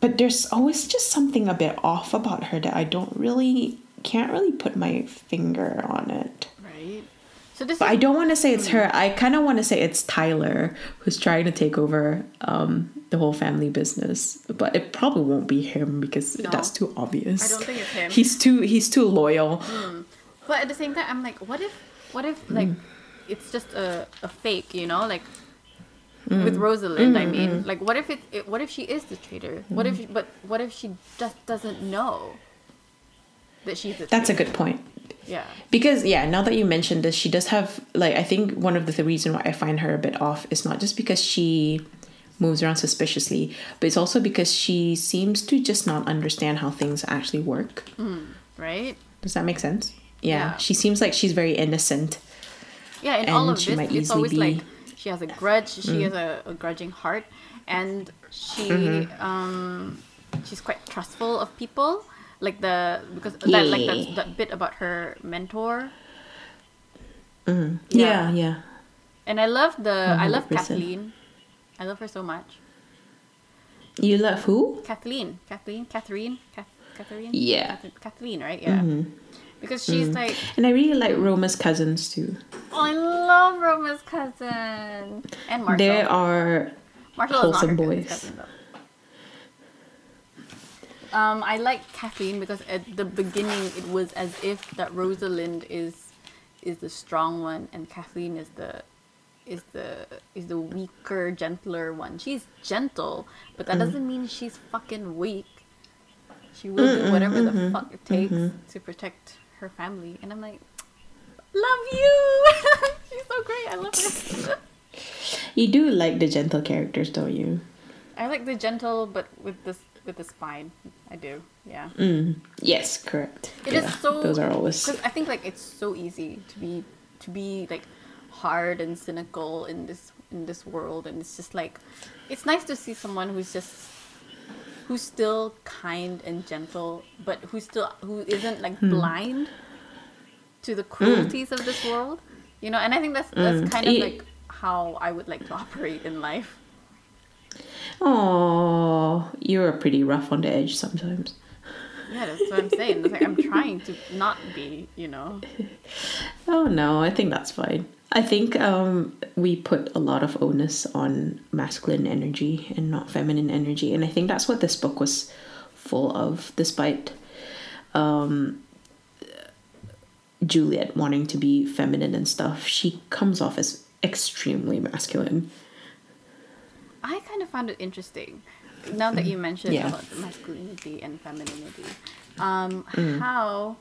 but there's always just something a bit off about her that I don't really, can't really put my finger on it. Right. So this But is I don't want to say it's her. I kind of want to say it's Tyler who's trying to take over um, the whole family business. But it probably won't be him because No. that's too obvious. I don't think it's him. He's too he's too loyal. But at the same time, I'm like, what if, what if, like, Mm. it's just a, a fake, you know, like Mm. with Rosalind. I mean, like, what if it, it? What if she is the traitor? What Mm. if? But what if she just doesn't know that she's the That's a good point. Yeah. Because yeah, now that you mentioned this, she does have like I think one of the, the reason why I find her a bit off is not just because she moves around suspiciously, but it's also because she seems to just not understand how things actually work. Right. Does that make sense? Yeah, Yeah. she seems like she's very innocent. Yeah, in all And of she this, might it's easily always be- Mm. like she has a grudge. She has a, a grudging heart, and she Mm-hmm. um she's quite trustful of people. Like the because that like that, that bit about her mentor. Yeah, Yeah. yeah. And I love the I love Kathleen. I love her so much. You love who? Kathleen, Kathleen, Catherine, Kath, Catherine. Yeah. Kath- Kathleen, right? Yeah. Because she's like, And I really like Roma's cousins too. oh, I love Roma's cousin and Marshall. They are Marshall is not her wholesome boys. cousin. Um, I like Kathleen because at the beginning it was as if that Rosalind is is the strong one and Kathleen is the is the is the weaker, gentler one. She's gentle, but Mm. that doesn't mean she's fucking weak. She will do whatever the fuck it takes to protect her family, and I'm like, love you. <laughs> she's so great. I love her. <laughs> you do like the gentle characters, don't you? I like the gentle, but with this with the spine. I do. Yeah. Mm. Yes, correct. It is yeah, so. those are always I think like it's so easy to be to be like hard and cynical in this in this world, and it's just like it's nice to see someone who's just who's still kind and gentle, but who's still who isn't like Hmm. blind to the cruelties of this world. You know, and I think that's that's Mm. kind of like how I would like to operate in life. Oh, you're pretty rough on the edge sometimes. Yeah, that's what I'm saying. It's like I'm trying to not be, you know. <laughs> Oh no, I think that's fine. I think um, we put a lot of onus on masculine energy and not feminine energy, and I think that's what this book was full of. Despite um, Juliet wanting to be feminine and stuff, she comes off as extremely masculine. I kind of found it interesting now that you mentioned Yeah. about masculinity and femininity. Um, How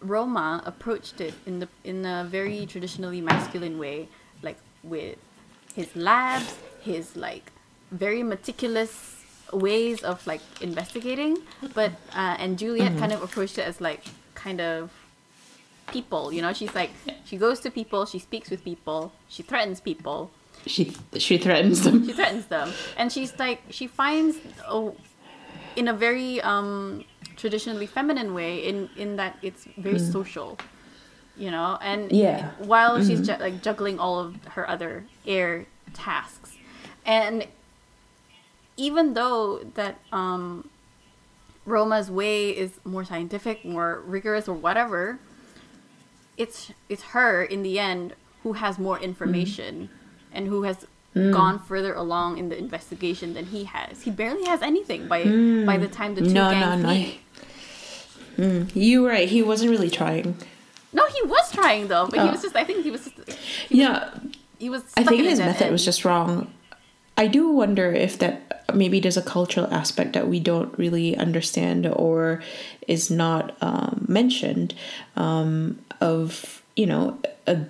Roma approached it in the in a very traditionally masculine way, like with his labs, his like very meticulous ways of like investigating, but uh, and Juliet kind of approached it as like kind of people. You know, she's like she goes to people, she speaks with people, she threatens people, She she threatens them. she threatens them and she's like she finds oh in a very um traditionally feminine way in in that it's very mm. social you know and Yeah. while she's mm-hmm. ju- like juggling all of her other air tasks and even though that um roma's way is more scientific more rigorous or whatever it's it's her in the end who has more information mm-hmm. and who has mm. gone further along in the investigation than he has. He barely has anything by by mm. the time the two No, no, gangs no. meet. Mm, you were right. He wasn't really trying. No, he was trying though, but he Oh. was just. I think he was. Just, Yeah, he was. I think in his method end. was just wrong. I do wonder if that maybe there's a cultural aspect that we don't really understand or is not um, mentioned um, of you know a,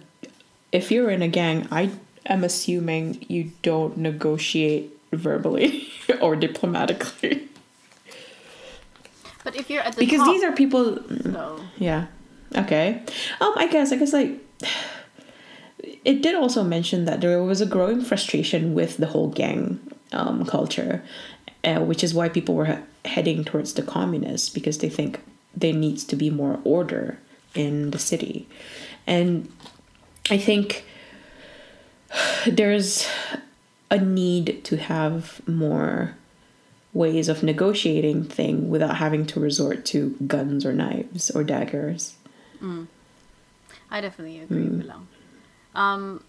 if you're in a gang I am assuming you don't negotiate verbally <laughs> or diplomatically But if you're at the because top, these are people though, yeah. Okay. Um, I guess I guess like <sighs> it did also mention that there was a growing frustration with the whole gang um culture, uh, which is why people were he- heading towards the communists because they think there needs to be more order in the city. And I think <sighs> there's a need to have more ways of negotiating thing without having to resort to guns or knives or daggers. I definitely agree, Pulang. Um,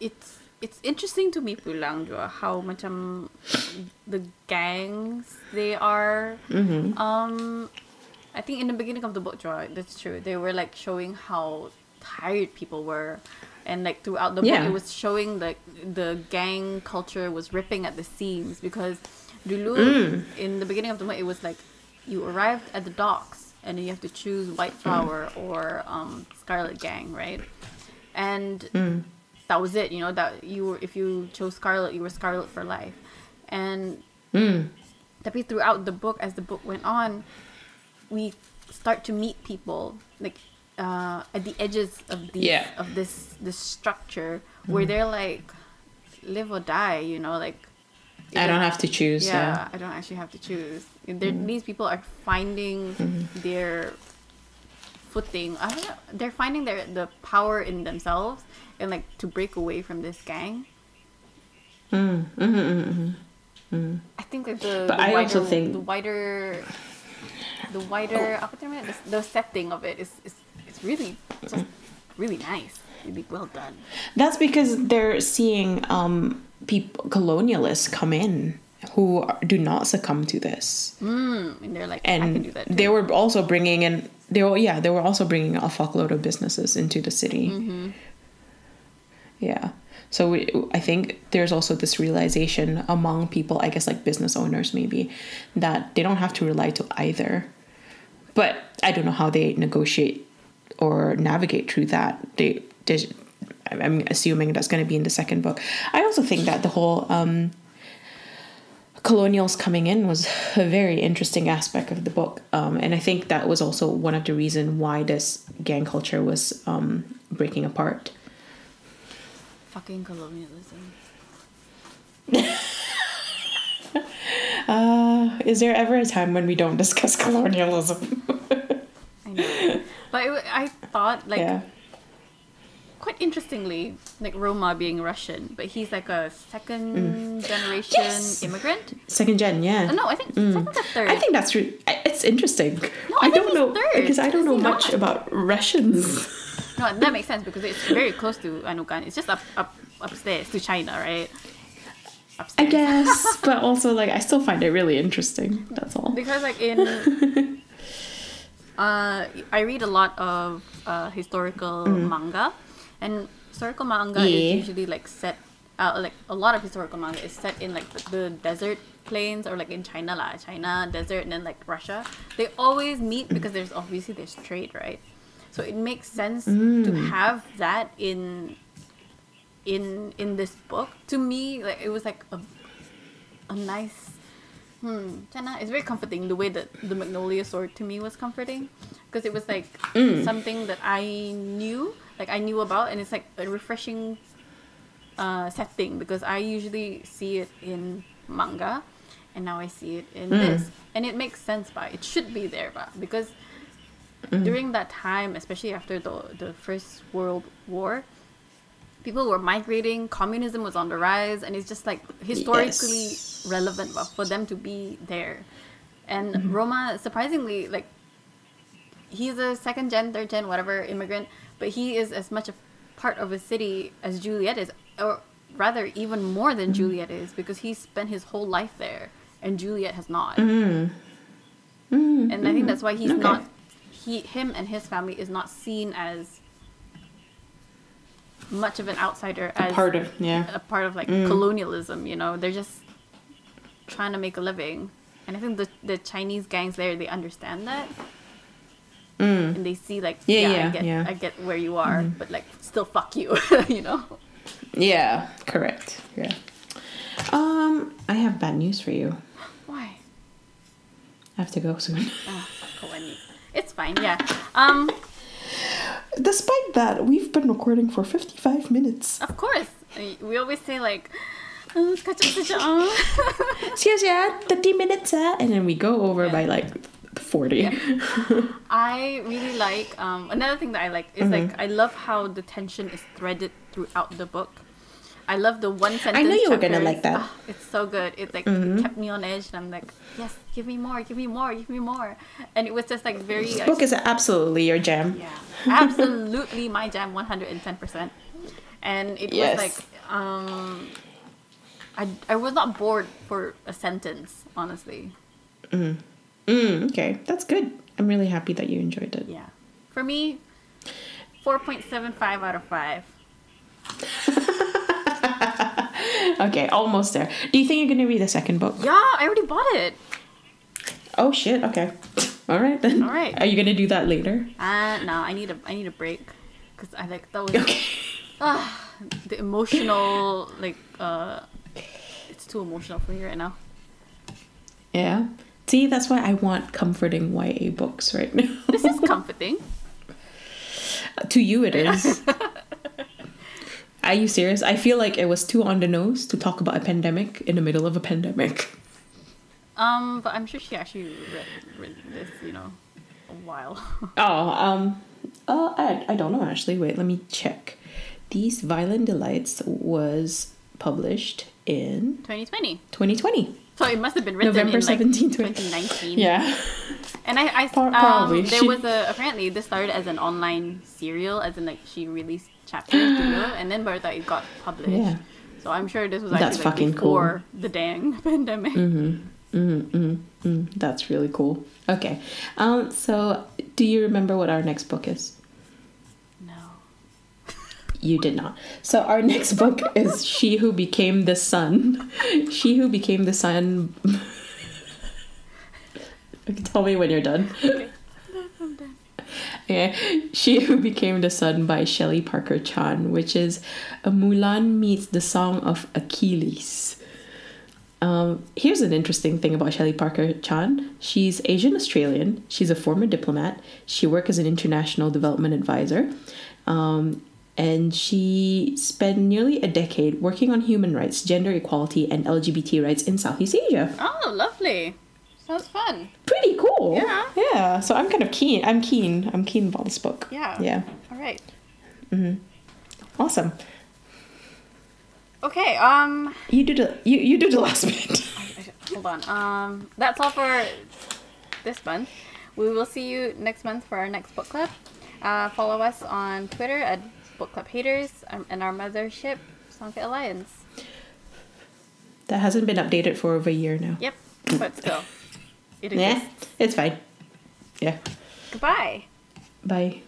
it's it's interesting to me, Pulang, Jua, how macam the gangs they are. Um, I think in the beginning of the book, Jua, that's true. They were like showing how tired people were. And like throughout the book, it was showing that the gang culture was ripping at the seams because dulu mm. in the beginning of the book, it was like you arrived at the docks and then you have to choose White mm. Flower or um, Scarlet Gang, right? And mm. that was it. You know that you were if you chose Scarlet, you were Scarlet for life. And tapi throughout the book, as the book went on, we start to meet people like uh, at the edges of the Yeah. of this this structure where they're like live or die. You know, like I don't have to choose. yeah, Yeah. I don't actually have to choose. They're, mm. These people are finding mm-hmm. their footing. I don't know. They're finding their the power in themselves and like to break away from this gang. Mm, mm-hmm, mm-hmm, I think like the, But the I wider, also think- the wider the wider oh. tu the, the setting of it is is it's really just really nice. Really well done. That's because they're seeing um, people colonialists come in who do not succumb to this, Mm, and they're like, I can do and they were also bringing in. They were yeah, they were also bringing a fuckload of businesses into the city. Mm-hmm. Yeah. So we, I think there's also this realization among people, I guess like business owners maybe, that they don't have to rely to either. But I don't know how they negotiate or navigate through that. They, I'm assuming that's going to be in the second book. I also think that the whole um, colonials coming in was a very interesting aspect of the book, um, and I think that was also one of the reason why this gang culture was um, breaking apart. fucking colonialism. <laughs> Uh, is there ever a time when we don't discuss <laughs> colonialism? I know, but it, I thought like yeah. Quite interestingly, like Roma being Russian, but he's like a second generation Mm. Yes! immigrant. Second gen, yeah. Oh, no, I think second or third. I think that's re- it's interesting. No, I I, don't know third. because I don't know much not? about Russians. <laughs> no, that makes sense because it's very close to Anukan. It's just up up upstairs to China, right? I guess, <laughs> but also like I still find it really interesting. That's all. because like in <laughs> uh i read a lot of uh historical manga and historical manga Yeah. is usually like set uh, like a lot of historical manga is set in like the, the desert plains or like in china lah. China desert and then like russia. They always meet because there's obviously there's trade right? So it makes sense to have that in in in this book. To me like it was like a, a nice Hmm, Chana, it's very comforting the way that the Magnolia sword to me was comforting. Because it was like something that I knew, like I knew about, and it's like a refreshing uh, setting because I usually see it in manga, and now I see it in hmm. this, and it makes sense. But it should be there, but because hmm. during that time, especially after the the First World War, people were migrating communism was on the rise and it's just like historically Yes. relevant for them to be there and mm-hmm. roma surprisingly like he's a second gen third gen whatever immigrant but he is as much a part of a city as juliet is or rather even more than juliet is because he spent his whole life there and juliet has not. Mm. Mm. And i think that's why he's mm. Okay. not he him and his family is not seen as much of an outsider as a Part of yeah. a part of like colonialism you know? They're just trying to make a living. And i think the the chinese gangs there they understand that and they see like Yeah, yeah, yeah, i get yeah. i get where you are but like still fuck you <laughs> you know Yeah, correct. Yeah. Um, I have bad news for you. why I have to go soon. <laughs> oh, it's fine yeah um Despite that, we've been recording for 55 minutes. of course we always say like catch up saja. Cheers, yeah, 30 minutes, uh, and then we go over by like 40. I really like um, another thing that I like is like Mm-hmm. I love how the tension is threaded throughout the book. I love the one sentence. I knew you were gonna like that. Ah, it's so good. It like Mm-hmm. kept me on edge, and I'm like, yes, give me more, give me more, give me more. And it was just like very. This like, book is absolutely your jam. yeah, absolutely my jam, one hundred and ten percent. And it Yes. was like, um, I I was not bored for a sentence, honestly. Mm, okay, that's good. I'm really happy that you enjoyed it. Yeah. For me, 4.75 out of 5. <laughs> Okay, almost there. Do you think you're gonna read the second book? Yeah, I already bought it. Oh shit. Okay. <laughs> All right then. All right. Are you gonna do that later? Uh, no, I need a I need a break cuz I like that was Okay. <laughs> ah, the emotional like uh it's too emotional for me right now. Yeah. See, that's why I want comforting YA books right now. This is comforting. to you, it is. <laughs> Are you serious? I feel like it was too on the nose to talk about a pandemic in the middle of a pandemic. Um, but I'm sure she actually read, read this, you know, a while. <laughs> Oh, um, uh, I, I don't know actually. Wait, let me check. These Violent Delights was published in 2020. 2020. So it must have been written November in like 17, 2019. Yeah. And I, I Pro- um, there was a apparently this started as an online serial, as in like she released chapters together, <gasps> and then by the time it got published. Yeah. So I'm sure this was actually That's like fucking cool. before the dang <laughs> pandemic. Mm-hmm. mm, mm, that's really cool. Okay. Um, so do you remember what our next book is? You did not. So our <laughs> next book is She Who Became the Sun. She Who Became the Sun. <laughs> Tell me when you're done. Okay. I'm done. Okay. She Who Became the Sun by Shelley Parker Chan, which is a Mulan meets the Song of Achilles. Um, here's an interesting thing about Shelley Parker Chan. She's Asian Australian. She's a former diplomat. She worked as an international development advisor. Um, and she spent nearly a decade working on human rights, gender equality, and LGBT rights in Southeast Asia. Oh, lovely. Sounds fun. Pretty cool. Yeah. Yeah. So I'm kind of keen. I'm keen. I'm keen about this book. Yeah. Yeah. All right. Mm-hmm. Awesome. Okay. Um. You do the you, you do the last bit. <laughs> Hold on. Um. That's all for this month. We will see you next month for our next book club. Uh, follow us on Twitter at Book Club Haters um, and our mothership, Songfit Alliance. That hasn't been updated for over a year now. Yep. But still, it <laughs> Yeah, it's fine. Yeah. Goodbye. Bye.